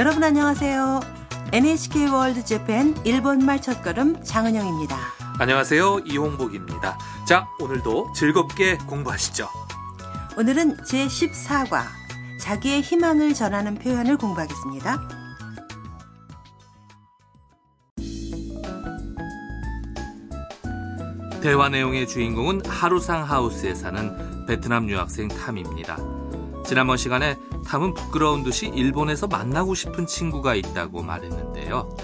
여러분 안녕하세요. NHK 월드 재팬 일본말 첫걸음 장은영입니다. 안녕하세요. 이홍복입니다. 자, 오늘도 즐겁게 공부하시죠. 오늘은 제14과 자기의 희망을 전하는 표현을 공부하겠습니다. 대화 내용의 주인공은 하루상 하우스에 사는 베트남 유학생 탐입니다. 지난번 시간에 탐은 부끄러운 듯이 일본에서 만나고 싶은 친구가 있다고 말했는데요.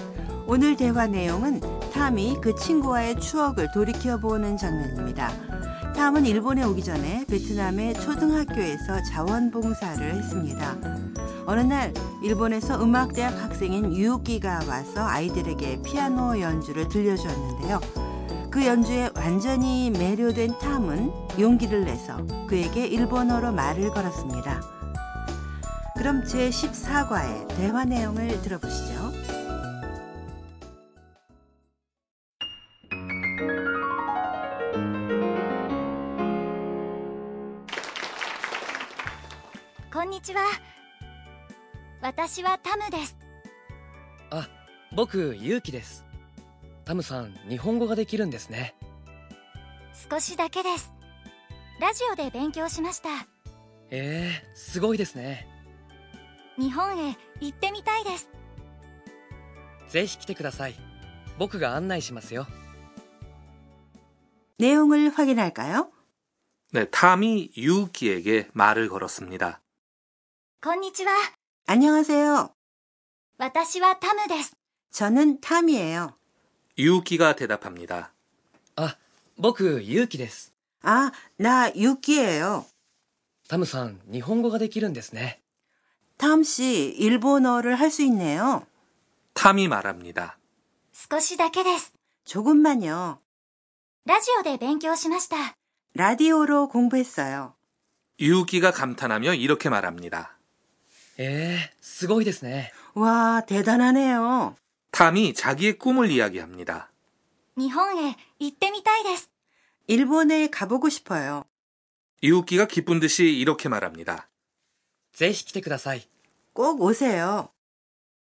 오늘 대화 내용은 탐이 그 친구와의 추억을 돌이켜보는 장면입니다. 탐은 일본에 오기 전에 베트남의 초등학교에서 자원봉사를 했습니다. 어느 날 일본에서 음악대학 학생인 유우기가 와서 아이들에게 피아노 연주를 들려주었는데요. 그 연주에 완전히 매료된 탐은 용기를 내서 그에게 일본어로 말을 걸었습니다. 그럼 제14과의 대화 내용을 들어보시죠. こんにちは私はタムですあ僕ゆうきですタムさん日本語ができるんですね少しだけですラジオで勉強しましたえー、すごいですね 日本へ行ってみたいですぜひ来てください僕が案内しますよ 내용을 확인할까요? 네, 탐이 유우키에게 말을 걸었습니다. こんにちは 안녕하세요. 私はタムです 저는 탐이에요. 유우키가 대답합니다. あ僕ゆうきです 아, 나 유키예요. タムさん日本語ができるんですね 탐 씨, 일본어를 할 수 있네요. 탐이 말합니다. 少しだけです 조금만요. ラジオで勉強しました 라디오로 공부했어요. 유우키가 감탄하며 이렇게 말합니다. えー、すごいですね 와, 대단하네요. 탐이 자기의 꿈을 이야기합니다. 日本へ行ってみたいです 일본에 가보고 싶어요. 유우키가 기쁜 듯이 이렇게 말합니다. ぜひ来てください 꼭 오세요.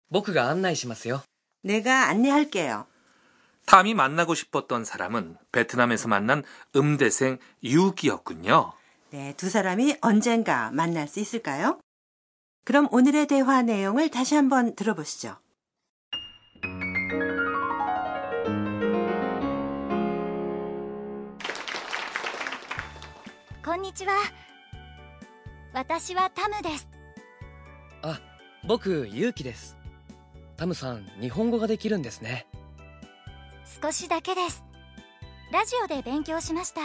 僕が案内しますよ 내가 안내할게요. 탐이 만나고 싶었던 사람은 베트남에서 만난 음대생 유우키였군요. 네, 두 사람이 언젠가 만날 수 있을까요? 그럼 오늘의 대화 내용을 다시 한번 들어보시죠. こんにちは 私はタムですあ僕ゆうきですタムさん日本語ができるんですね少しだけですラジオで勉強しました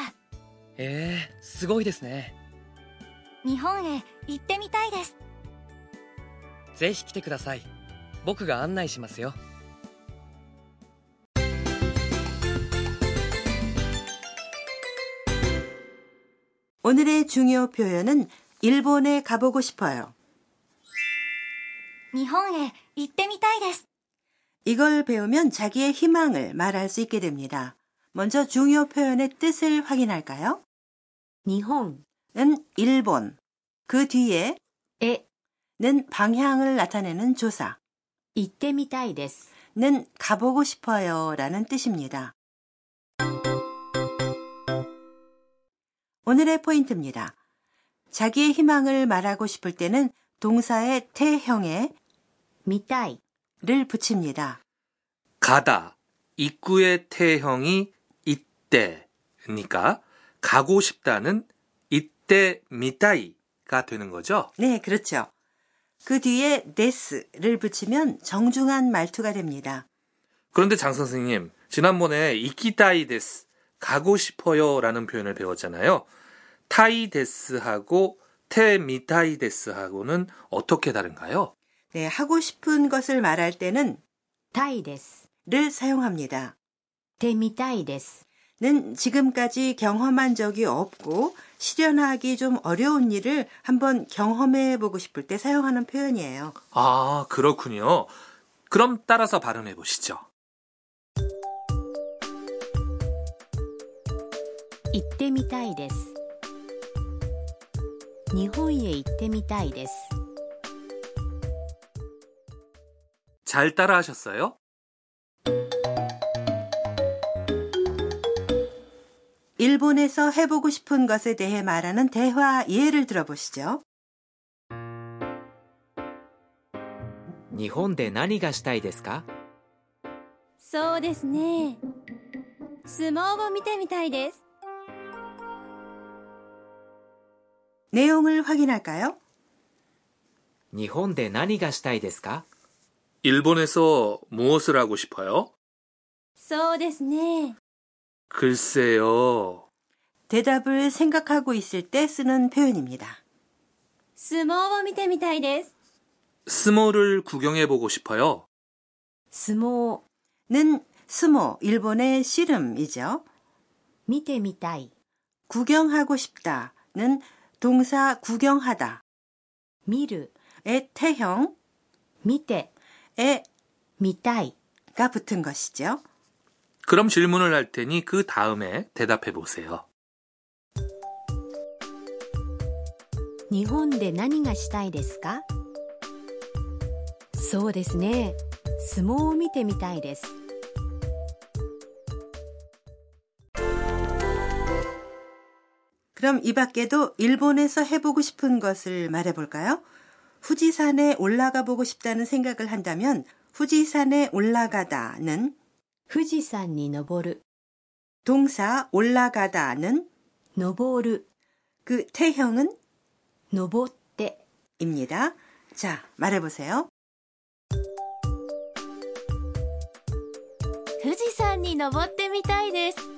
えー、すごいですね日本へ行ってみたいです ぜひ来てください僕が案内しますよ 오늘의 중요 표현은 일본에 가보고 싶어요. 日本へ行ってみたいです 이걸 배우면 자기의 희망을 말할 수 있게 됩니다. 먼저 중요 표현의 뜻을 확인할까요? 日本 은 일본, 그 뒤에 へ 는 방향을 나타내는 조사, 行ってみたいです 는 가보고 싶어요 라는 뜻입니다. 오늘의 포인트입니다. 자기의 희망을 말하고 싶을 때는 동사의 태형에 미다이를 붙입니다. 가다 입구의 태형이 이때니까 가고 싶다는 이때 미다이가 되는 거죠? 네, 그렇죠. 그 뒤에 데스를 붙이면 정중한 말투가 됩니다. 그런데 장 선생님, 지난번에 이키다이 데스 가고 싶어요라는 표현을 배웠잖아요. 타이데스하고 테미타이데스하고는 어떻게 다른가요? 네, 하고 싶은 것을 말할 때는 타이데스를 사용합니다. 테미타이데스는 지금까지 경험한 적이 없고 실현하기 좀 어려운 일을 한번 경험해 보고 싶을 때 사용하는 표현이에요. 아, 그렇군요. 그럼 따라서 발음해 보시죠. 이때미타이데스 日本へ行ってみたいです 잘 따라 하셨어요? 일본에서 해보고 싶은 것에 대해 말하는 대화 예를 들어보시죠. 日本で何がしたいですかそうですね相撲を見てみたいです 내용을 확인할까요? 日本で何がしたいですか 일본에서 무엇을 하고 싶어요? そうですね 글쎄요. 대답을 생각하고 있을 때 쓰는 표현입니다. 相撲を見てみたいです 스모를 구경해보고 싶어요. 相撲 는 스모, 일본의 씨름이죠. 見てみたい 구경하고 싶다는 동사 구경하다. 見る 의 태형, 見て 의 見たい 가 붙은 것이죠. 그럼 질문을 할 테니 그 다음에 대답해 보세요. 日本で何がしたいですかそうですね相撲を見てみたいです 그럼 이 밖에도 일본에서 해보고 싶은 것을 말해볼까요? 후지산에 올라가 보고 싶다는 생각을 한다면 후지산에 올라가다는 富士山に登る 동사 올라가다는 登る 그 태형은 登って 입니다. 자, 말해보세요. 富士山に登ってみたいです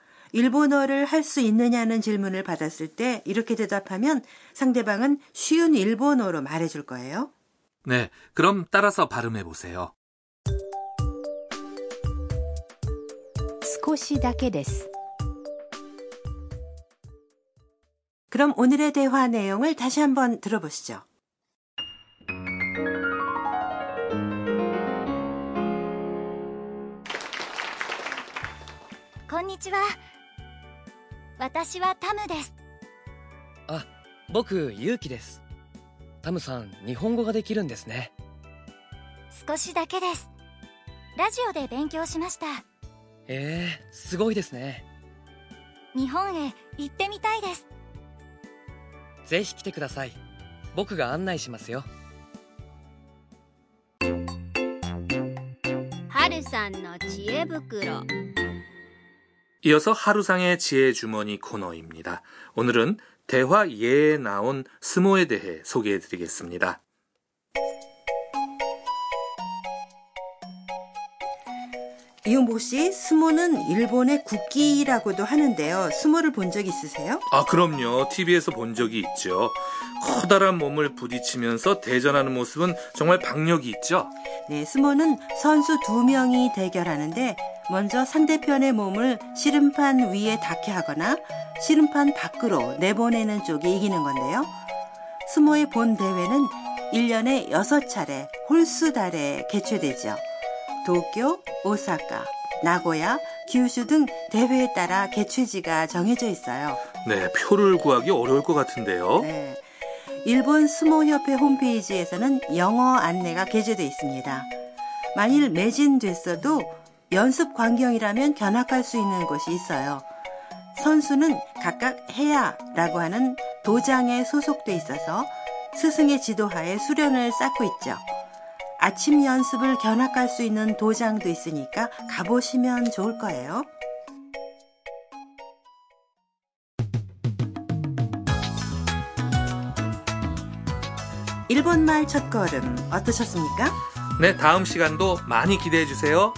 일본어를 할 수 있느냐는 질문을 받았을 때 이렇게 대답하면 상대방은 쉬운 일본어로 말해줄 거예요. 네, 그럼 따라서 발음해 보세요. 少しだけです 그럼 오늘의 대화 내용을 다시 한번 들어보시죠. こんにちは 私はタムです。あ僕勇気です。タムさん日本語ができるんですね。少しだけです。ラジオで勉強しました。ええすごいですね。日本へ行ってみたいです。ぜひ来てください。僕が案内しますよ。春さんの知恵袋 이어서 하루상의 지혜 주머니 코너입니다. 오늘은 대화 예에 나온 스모에 대해 소개해 드리겠습니다. 이용복 씨, 스모는 일본의 국기라고도 하는데요. 스모를 본 적 있으세요? 아, 그럼요. TV에서 본 적이 있죠. 커다란 몸을 부딪히면서 대전하는 모습은 정말 박력이 있죠. 네, 스모는 선수 두 명이 대결하는데 먼저 상대편의 몸을 씨름판 위에 닿게 하거나 씨름판 밖으로 내보내는 쪽이 이기는 건데요. 스모의 본 대회는 1년에 6차례 홀수달에 개최되죠. 도쿄, 오사카, 나고야, 규슈 등 대회에 따라 개최지가 정해져 있어요. 네, 표를 구하기 어려울 것 같은데요. 네. 일본 스모협회 홈페이지에서는 영어 안내가 게재돼 있습니다. 만일 매진됐어도 연습 광경이라면 견학할 수 있는 곳이 있어요. 선수는 각각 해야라고 하는 도장에 소속돼 있어서 스승의 지도하에 수련을 쌓고 있죠. 아침 연습을 견학할 수 있는 도장도 있으니까 가보시면 좋을 거예요. 일본말 첫걸음 어떠셨습니까? 네, 다음 시간도 많이 기대해 주세요.